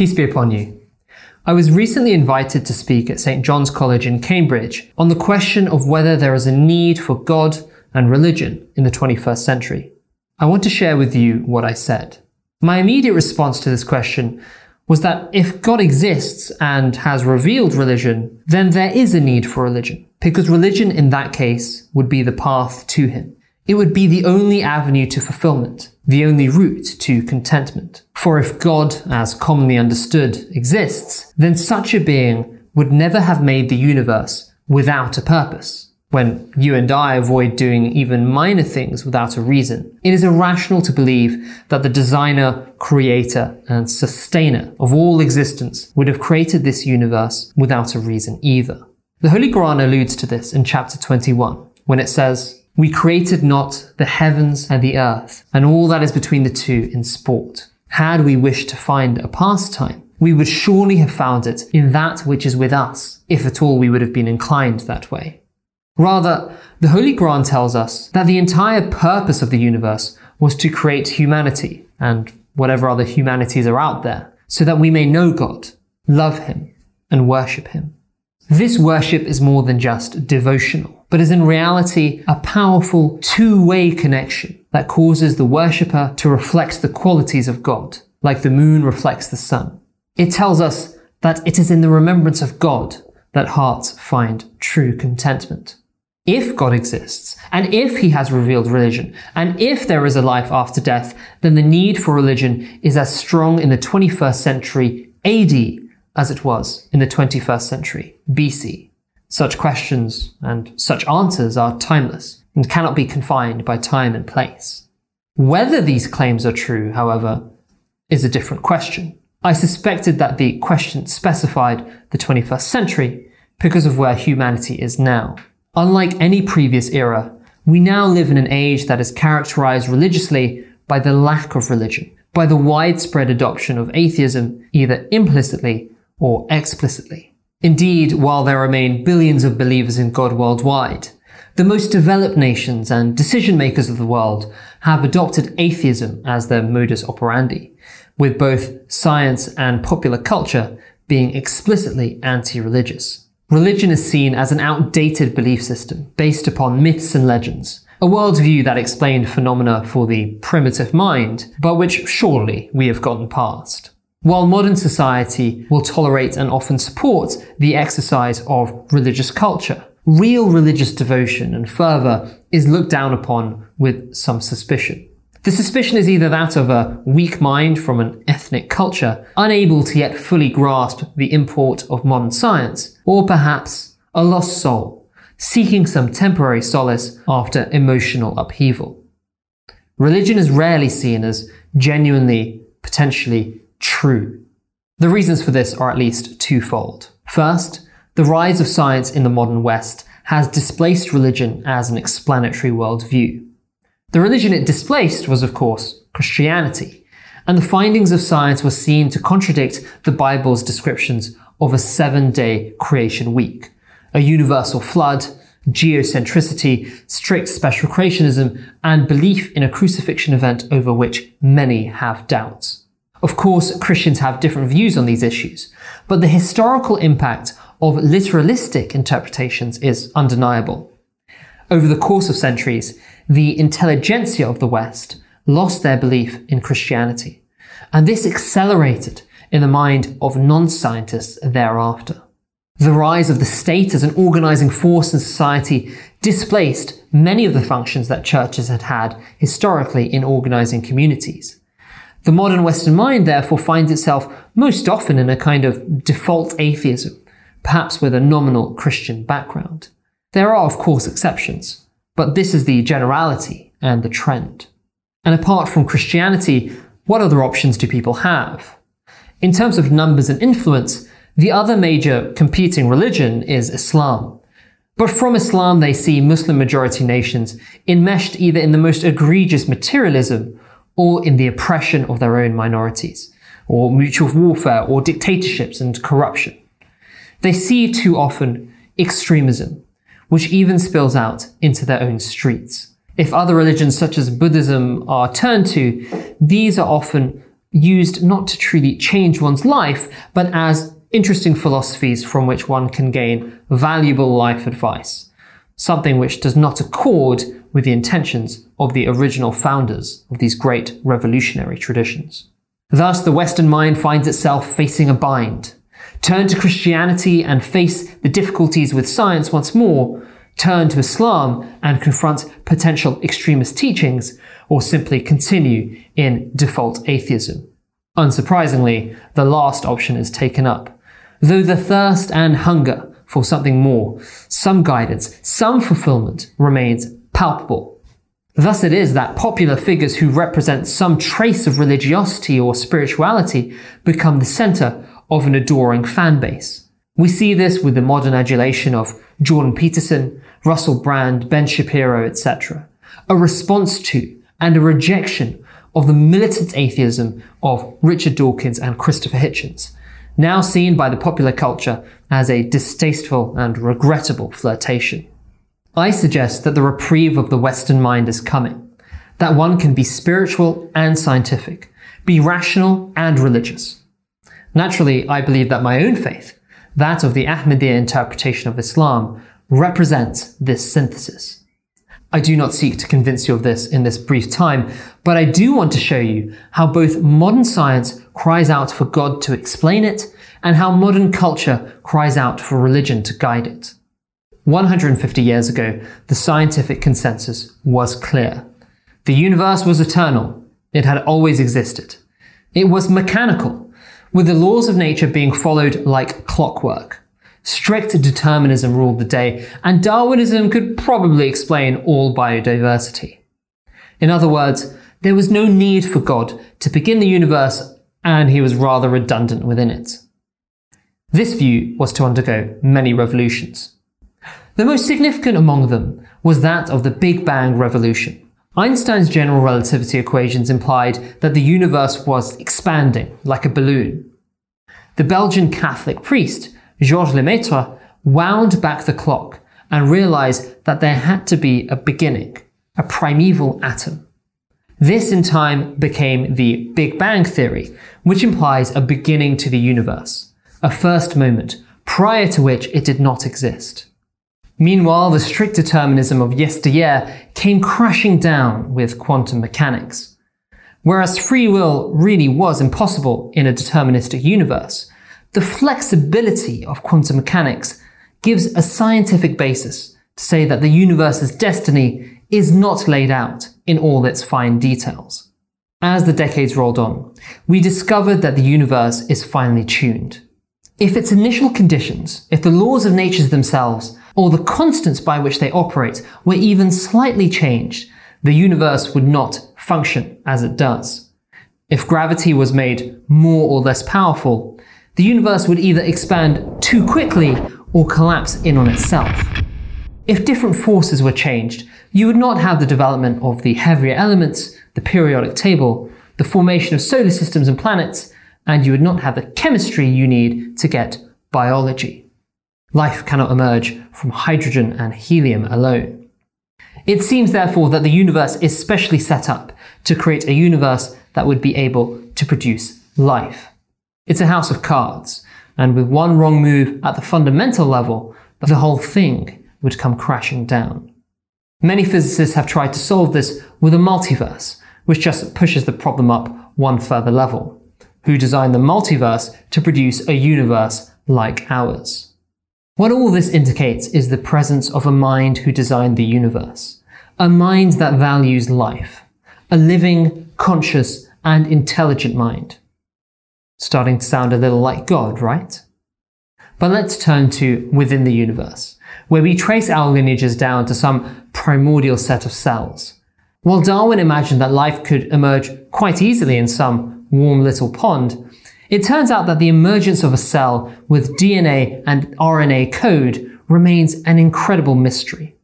Peace be upon you. I was recently invited to speak at St. John's College in Cambridge on the question of whether there is a need for God and religion in the 21st century. I want to share with you what I said. My immediate response to this question was that if God exists and has revealed religion, then there is a need for religion, because religion in that case would be the path to Him. It would be the only avenue to fulfillment, the only route to contentment. For if God, as commonly understood, exists, then such a being would never have made the universe without a purpose when you and I avoid doing even minor things without a reason. It is irrational to believe that the designer, creator, and sustainer of all existence would have created this universe without a reason either. The Holy Quran alludes to this in chapter 21 when it says, We created not the heavens and the earth and all that is between the two in sport. Had we wished to find a pastime, we would surely have found it in that which is with us, if at all we would have been inclined that way. Rather, the Holy Quran tells us that the entire purpose of the universe was to create humanity and whatever other humanities are out there, so that we may know God, love Him, and worship Him. This worship is more than just devotional, but is in reality a powerful two-way connection that causes the worshipper to reflect the qualities of God, like the moon reflects the sun. It tells us that it is in the remembrance of God that hearts find true contentment if God exists, and if he has revealed religion, and if there is a life after death, then the need for religion is as strong in the 21st century AD as it was in the 21st century BC. Such questions and such answers are timeless and cannot be confined by time and place. Whether these claims are true, however, is a different question. I suspected that the question specified the 21st century because of where humanity is now. Unlike any previous era, we now live in an age that is characterized religiously by the lack of religion, by the widespread adoption of atheism either implicitly or explicitly. Indeed, while there remain billions of believers in God worldwide, the most developed nations and decision makers of the world have adopted atheism as their modus operandi, with both science and popular culture being explicitly anti-religious. Religion is seen as an outdated belief system based upon myths and legends, a worldview that explained phenomena for the primitive mind, but which surely we have gotten past. While modern society will tolerate and often support the exercise of religious culture, real religious devotion and fervor is looked down upon with some suspicion. The suspicion is either that of a weak mind from an ethnic culture, unable to yet fully grasp the import of modern science, or perhaps a lost soul, seeking some temporary solace after emotional upheaval. Religion is rarely seen as genuinely, potentially true. The reasons for this are at least twofold. First, the rise of science in the modern West has displaced religion as an explanatory worldview. The religion it displaced was, of course, Christianity, and the findings of science were seen to contradict the Bible's descriptions of a seven day creation week, a universal flood, geocentricity, strict special creationism, and belief in a crucifixion event over which many have doubts. Of course, Christians have different views on these issues, but the historical impact of literalistic interpretations is undeniable. Over the course of centuries, the intelligentsia of the West lost their belief in Christianity. And this accelerated in the mind of non-scientists thereafter. The rise of the state as an organizing force in society displaced many of the functions that churches had had historically in organizing communities. The modern Western mind therefore finds itself most often in a kind of default atheism, perhaps with a nominal Christian background. There are of course exceptions. But this is the generality and the trend. And apart from Christianity, what other options do people have? In terms of numbers and influence, the other major competing religion is Islam. But from Islam, they see Muslim majority nations enmeshed either in the most egregious materialism or in the oppression of their own minorities, or mutual warfare, or dictatorships and corruption. They see too often extremism, which even spills out into their own streets. If other religions such as Buddhism are turned to, these are often used not to truly change one's life, but as interesting philosophies from which one can gain valuable life advice, something which does not accord with the intentions of the original founders of these great revolutionary traditions. Thus, the Western mind finds itself facing a bind. Turn to Christianity and face the difficulties with science once more, turn to Islam and confront potential extremist teachings, or simply continue in default atheism. Unsurprisingly, the last option is taken up. Though the thirst and hunger for something more, some guidance, some fulfillment remains palpable. Thus it is that popular figures who represent some trace of religiosity or spirituality become the center of an adoring fan base. We see this with the modern adulation of Jordan Peterson, Russell Brand, Ben Shapiro, etc. A response to and a rejection of the militant atheism of Richard Dawkins and Christopher Hitchens, now seen by the popular culture as a distasteful and regrettable flirtation. I suggest that the reprieve of the Western mind is coming, that one can be spiritual and scientific, be rational and religious. Naturally, I believe that my own faith, that of the Ahmadiyya interpretation of Islam, represents this synthesis. I do not seek to convince you of this in this brief time, but I do want to show you how both modern science cries out for God to explain it and how modern culture cries out for religion to guide it. 150 years ago, the scientific consensus was clear. The universe was eternal. It had always existed. It was mechanical, with the laws of nature being followed like clockwork. Strict determinism ruled the day, and Darwinism could probably explain all biodiversity. In other words, there was no need for God to begin the universe, and he was rather redundant within it. This view was to undergo many revolutions. The most significant among them was that of the Big Bang revolution. Einstein's general relativity equations implied that the universe was expanding like a balloon. The Belgian Catholic priest Georges Lemaitre wound back the clock and realized that there had to be a beginning, a primeval atom. This in time became the Big Bang theory, which implies a beginning to the universe, a first moment, prior to which it did not exist. Meanwhile, the strict determinism of yesteryear came crashing down with quantum mechanics. Whereas free will really was impossible in a deterministic universe, the flexibility of quantum mechanics gives a scientific basis to say that the universe's destiny is not laid out in all its fine details. As the decades rolled on, we discovered that the universe is finely tuned. If its initial conditions, if the laws of nature themselves, or the constants by which they operate were even slightly changed, the universe would not function as it does. If gravity was made more or less powerful, the universe would either expand too quickly or collapse in on itself. If different forces were changed, you would not have the development of the heavier elements, the periodic table, the formation of solar systems and planets, and you would not have the chemistry you need to get biology. Life cannot emerge from hydrogen and helium alone. It seems therefore that the universe is specially set up to create a universe that would be able to produce life. It's a house of cards, and with one wrong move at the fundamental level, the whole thing would come crashing down. Many physicists have tried to solve this with a multiverse, which just pushes the problem up one further level. Who designed the multiverse to produce a universe like ours? What all this indicates is the presence of a mind who designed the universe. A mind that values life. A living, conscious, and intelligent mind. Starting to sound a little like God, right? But let's turn to within the universe, where we trace our lineages down to some primordial set of cells. While Darwin imagined that life could emerge quite easily in some warm little pond, it turns out that the emergence of a cell with DNA and RNA code remains an incredible mystery.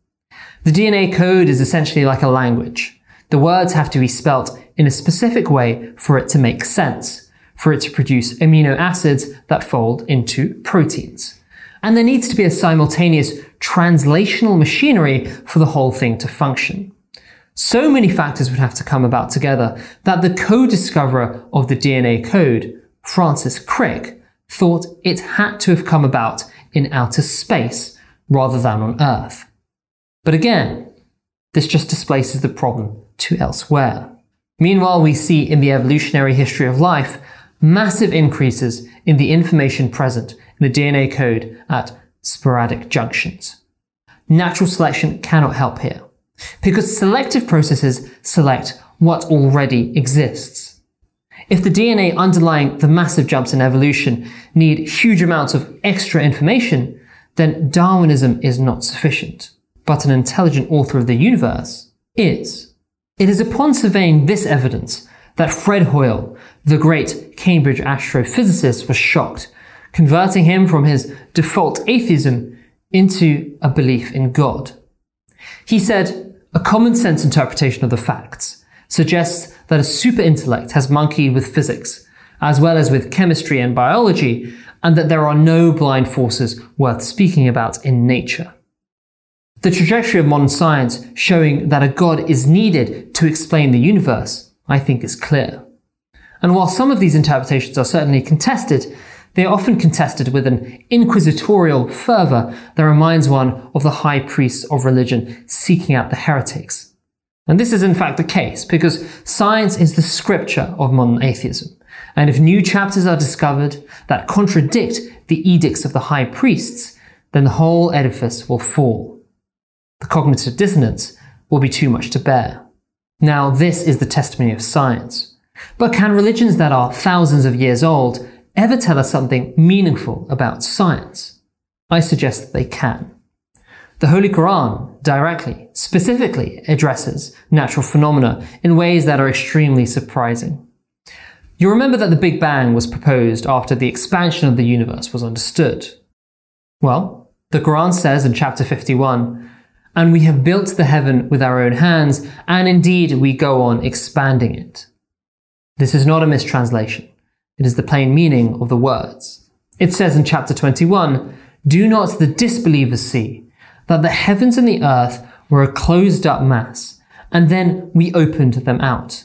The DNA code is essentially like a language. The words have to be spelt in a specific way for it to make sense, for it to produce amino acids that fold into proteins. And there needs to be a simultaneous translational machinery for the whole thing to function. So many factors would have to come about together that the co-discoverer of the DNA code, Francis Crick, thought it had to have come about in outer space rather than on Earth. But again, this just displaces the problem to elsewhere. Meanwhile, we see in the evolutionary history of life massive increases in the information present in the DNA code at sporadic junctions. Natural selection cannot help here, because selective processes select what already exists. If the DNA underlying the massive jumps in evolution need huge amounts of extra information, then Darwinism is not sufficient. But an intelligent author of the universe is. It is upon surveying this evidence that Fred Hoyle, the great Cambridge astrophysicist, was shocked, converting him from his default atheism into a belief in God. He said, a common sense interpretation of the facts suggests that a super intellect has monkeyed with physics, as well as with chemistry and biology, and that there are no blind forces worth speaking about in nature. The trajectory of modern science showing that a God is needed to explain the universe, I think is clear. And while some of these interpretations are certainly contested, they are often contested with an inquisitorial fervour that reminds one of the high priests of religion seeking out the heretics. And this is in fact the case because science is the scripture of modern atheism. And if new chapters are discovered that contradict the edicts of the high priests, then the whole edifice will fall. The cognitive dissonance will be too much to bear. Now, this is the testimony of science. But can religions that are thousands of years old ever tell us something meaningful about science? I suggest that they can. The Holy Quran directly, specifically addresses natural phenomena in ways that are extremely surprising. You remember that the Big Bang was proposed after the expansion of the universe was understood. Well, the Quran says in chapter 51, and we have built the heaven with our own hands, and indeed we go on expanding it. This is not a mistranslation. It is the plain meaning of the words. It says in chapter 21, Do not the disbelievers see that the heavens and the earth were a closed up mass, and then we opened them out.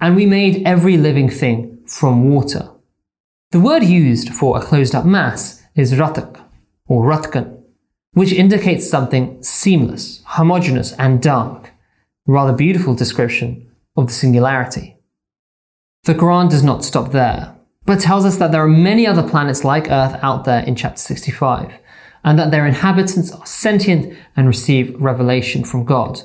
And we made every living thing from water. The word used for a closed up mass is ratak, or ratkan, which indicates something seamless, homogeneous, and dark. Rather beautiful description of the singularity. The Quran does not stop there, but tells us that there are many other planets like Earth out there in chapter 65, and that their inhabitants are sentient and receive revelation from God.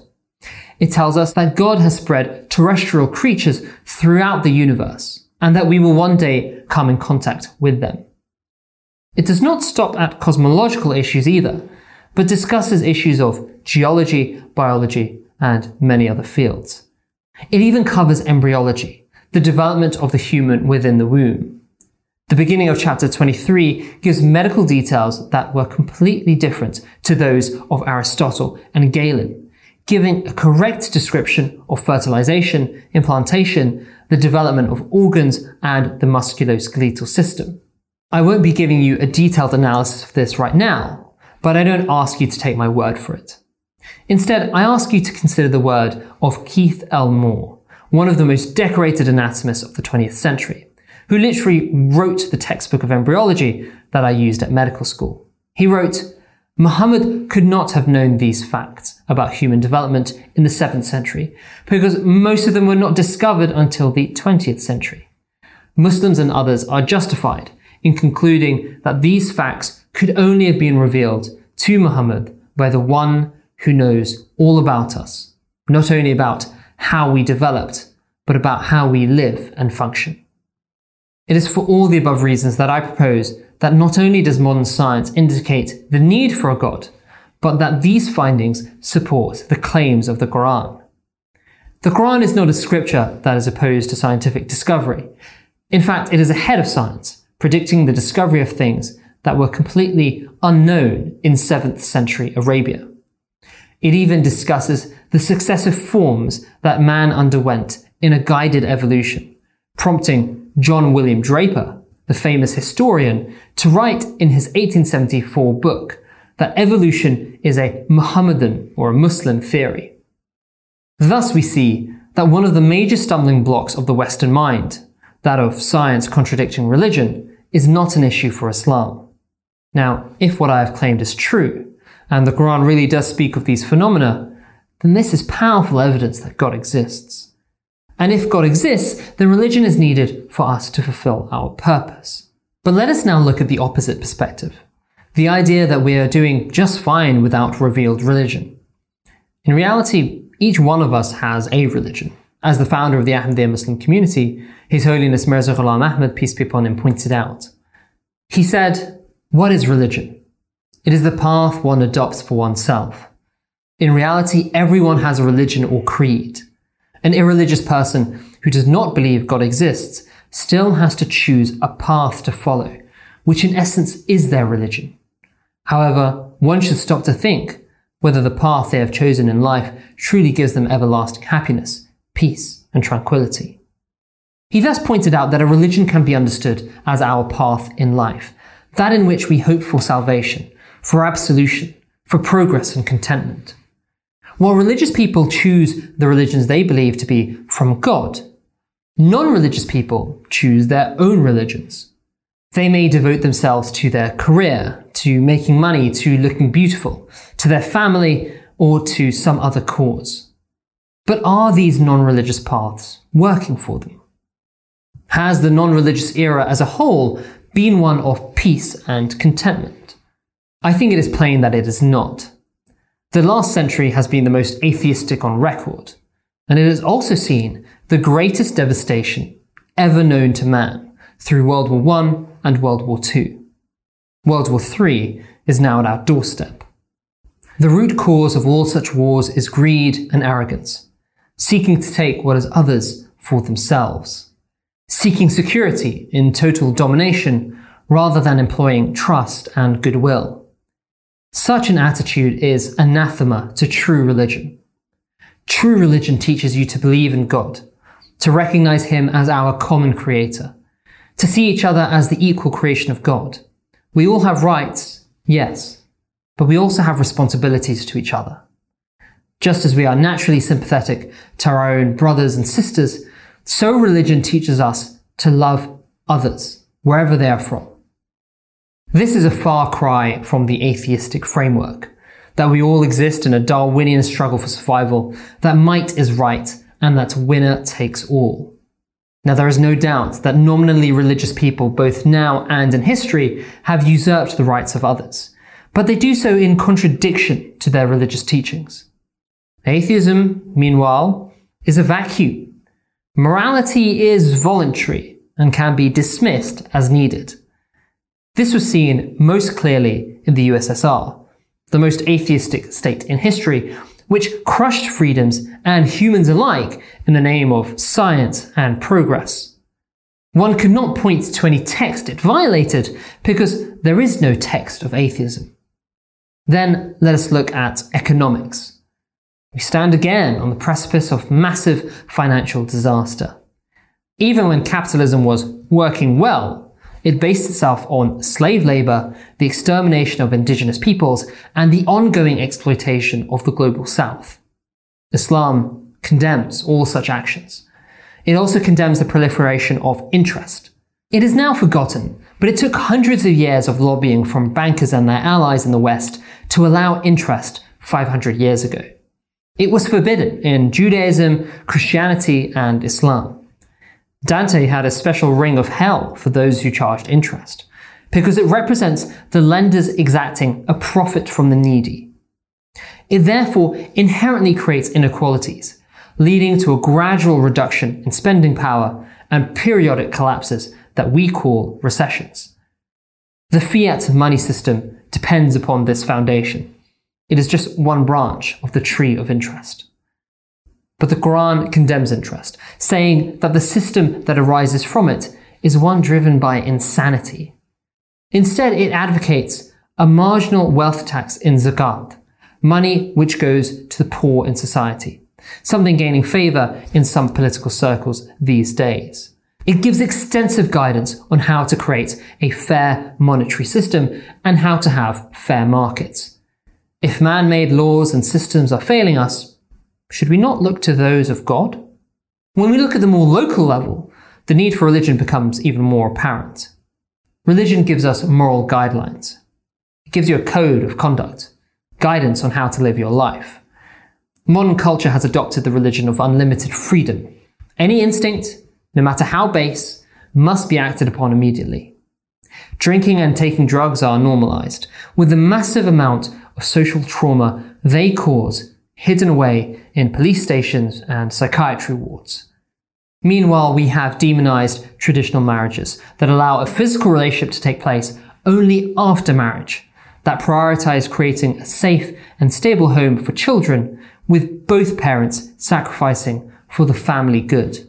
It tells us that God has spread terrestrial creatures throughout the universe, and that we will one day come in contact with them. It does not stop at cosmological issues either, but discusses issues of geology, biology, and many other fields. It even covers embryology, the development of the human within the womb. The beginning of chapter 23 gives medical details that were completely different to those of Aristotle and Galen, giving a correct description of fertilization, implantation, the development of organs, and the musculoskeletal system. I won't be giving you a detailed analysis of this right now, but I don't ask you to take my word for it. Instead, I ask you to consider the word of Keith L. Moore, one of the most decorated anatomists of the 20th century who literally wrote the textbook of embryology that I used at medical school. He wrote, Muhammad could not have known these facts about human development in the 7th century because most of them were not discovered until the 20th century. Muslims and others are justified in concluding that these facts could only have been revealed to Muhammad by the one who knows all about us, not only about how we developed, but about how we live and function. It is for all the above reasons that I propose that not only does modern science indicate the need for a God, but that these findings support the claims of the Quran. The Quran is not a scripture that is opposed to scientific discovery. In fact, it is ahead of science, predicting the discovery of things that were completely unknown in 7th century Arabia. It even discusses the successive forms that man underwent in a guided evolution, prompting John William Draper, the famous historian, to write in his 1874 book that evolution is a Muhammadan or a Muslim theory. Thus, we see that one of the major stumbling blocks of the Western mind, that of science contradicting religion, is not an issue for Islam. Now, if what I have claimed is true, and the Quran really does speak of these phenomena, then this is powerful evidence that God exists. And if God exists, then religion is needed for us to fulfill our purpose. But let us now look at the opposite perspective the idea that we are doing just fine without revealed religion. In reality, each one of us has a religion. As the founder of the Ahmadiyya Muslim community, His Holiness Mirza Ghulam Ahmad, peace be upon him, pointed out. He said, What is religion? It is the path one adopts for oneself. In reality, everyone has a religion or creed. An irreligious person who does not believe God exists still has to choose a path to follow, which in essence is their religion. However, one should stop to think whether the path they have chosen in life truly gives them everlasting happiness, peace, and tranquility. He thus pointed out that a religion can be understood as our path in life, that in which we hope for salvation, for absolution, for progress and contentment. While religious people choose the religions they believe to be from God, non religious people choose their own religions. They may devote themselves to their career, to making money, to looking beautiful, to their family, or to some other cause. But are these non religious paths working for them? Has the non religious era as a whole been one of peace and contentment? I think it is plain that it is not. The last century has been the most atheistic on record, and it has also seen the greatest devastation ever known to man through World War I and World War II. World War III is now at our doorstep. The root cause of all such wars is greed and arrogance, seeking to take what is others for themselves, seeking security in total domination rather than employing trust and goodwill. Such an attitude is anathema to true religion. True religion teaches you to believe in God, to recognize Him as our common creator, to see each other as the equal creation of God. We all have rights, yes, but we also have responsibilities to each other. Just as we are naturally sympathetic to our own brothers and sisters, so religion teaches us to love others, wherever they are from. This is a far cry from the atheistic framework that we all exist in a Darwinian struggle for survival, that might is right, and that winner takes all. Now, there is no doubt that nominally religious people, both now and in history, have usurped the rights of others, but they do so in contradiction to their religious teachings. Atheism, meanwhile, is a vacuum. Morality is voluntary and can be dismissed as needed. This was seen most clearly in the USSR, the most atheistic state in history, which crushed freedoms and humans alike in the name of science and progress. One could not point to any text it violated because there is no text of atheism. Then let us look at economics. We stand again on the precipice of massive financial disaster. Even when capitalism was working well, it based itself on slave labor, the extermination of indigenous peoples, and the ongoing exploitation of the global south. Islam condemns all such actions. It also condemns the proliferation of interest. It is now forgotten, but it took hundreds of years of lobbying from bankers and their allies in the West to allow interest 500 years ago. It was forbidden in Judaism, Christianity, and Islam. Dante had a special ring of hell for those who charged interest, because it represents the lenders exacting a profit from the needy. It therefore inherently creates inequalities, leading to a gradual reduction in spending power and periodic collapses that we call recessions. The fiat money system depends upon this foundation. It is just one branch of the tree of interest. But the Quran condemns interest, saying that the system that arises from it is one driven by insanity. Instead, it advocates a marginal wealth tax in zakat, money which goes to the poor in society, something gaining favor in some political circles these days. It gives extensive guidance on how to create a fair monetary system and how to have fair markets. If man made laws and systems are failing us, should we not look to those of God? When we look at the more local level, the need for religion becomes even more apparent. Religion gives us moral guidelines. It gives you a code of conduct, guidance on how to live your life. Modern culture has adopted the religion of unlimited freedom. Any instinct, no matter how base, must be acted upon immediately. Drinking and taking drugs are normalized, with the massive amount of social trauma they cause hidden away in police stations and psychiatry wards. Meanwhile, we have demonized traditional marriages that allow a physical relationship to take place only after marriage, that prioritize creating a safe and stable home for children, with both parents sacrificing for the family good.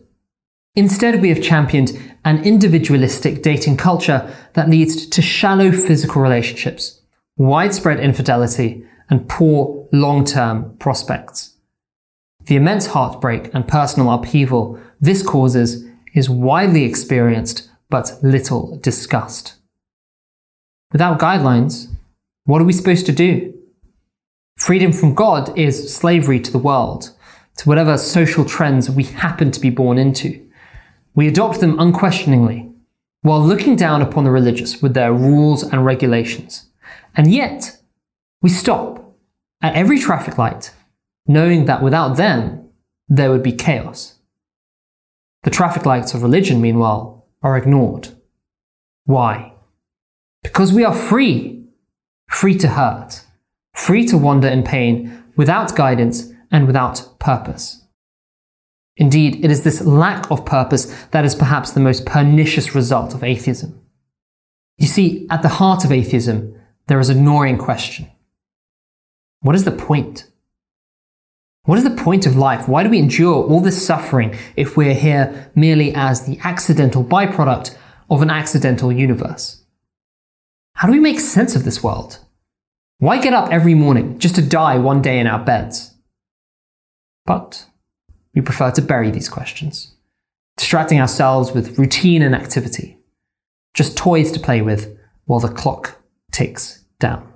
Instead, we have championed an individualistic dating culture that leads to shallow physical relationships, widespread infidelity, and poor long term prospects. The immense heartbreak and personal upheaval this causes is widely experienced but little discussed. Without guidelines, what are we supposed to do? Freedom from God is slavery to the world, to whatever social trends we happen to be born into. We adopt them unquestioningly, while looking down upon the religious with their rules and regulations. And yet, we stop at every traffic light, knowing that without them, there would be chaos. The traffic lights of religion, meanwhile, are ignored. Why? Because we are free, free to hurt, free to wander in pain without guidance and without purpose. Indeed, it is this lack of purpose that is perhaps the most pernicious result of atheism. You see, at the heart of atheism, there is a gnawing question. What is the point? What is the point of life? Why do we endure all this suffering if we're here merely as the accidental byproduct of an accidental universe? How do we make sense of this world? Why get up every morning just to die one day in our beds? But we prefer to bury these questions, distracting ourselves with routine and activity, just toys to play with while the clock ticks down.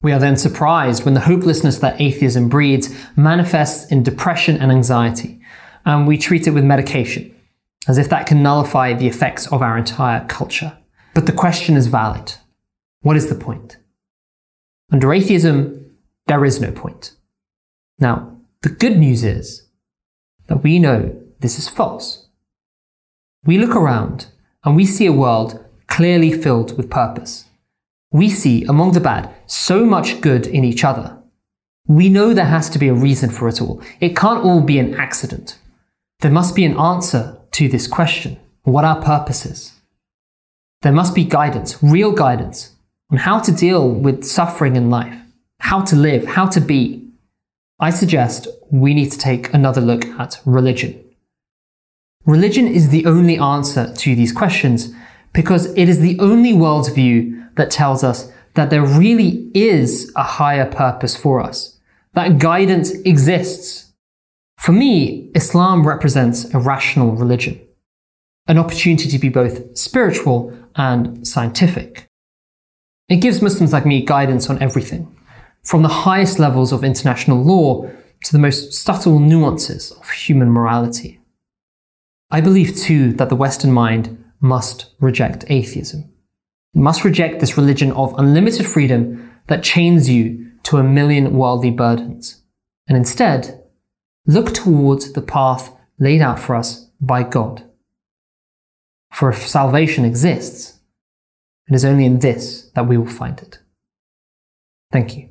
We are then surprised when the hopelessness that atheism breeds manifests in depression and anxiety, and we treat it with medication, as if that can nullify the effects of our entire culture. But the question is valid. What is the point? Under atheism, there is no point. Now, the good news is that we know this is false. We look around and we see a world clearly filled with purpose. We see among the bad so much good in each other. We know there has to be a reason for it all. It can't all be an accident. There must be an answer to this question what our purpose is. There must be guidance, real guidance, on how to deal with suffering in life, how to live, how to be. I suggest we need to take another look at religion. Religion is the only answer to these questions because it is the only worldview that tells us that there really is a higher purpose for us, that guidance exists. For me, Islam represents a rational religion, an opportunity to be both spiritual and scientific. It gives Muslims like me guidance on everything, from the highest levels of international law to the most subtle nuances of human morality. I believe too that the Western mind must reject atheism must reject this religion of unlimited freedom that chains you to a million worldly burdens, and instead look towards the path laid out for us by God. For if salvation exists, it is only in this that we will find it. Thank you.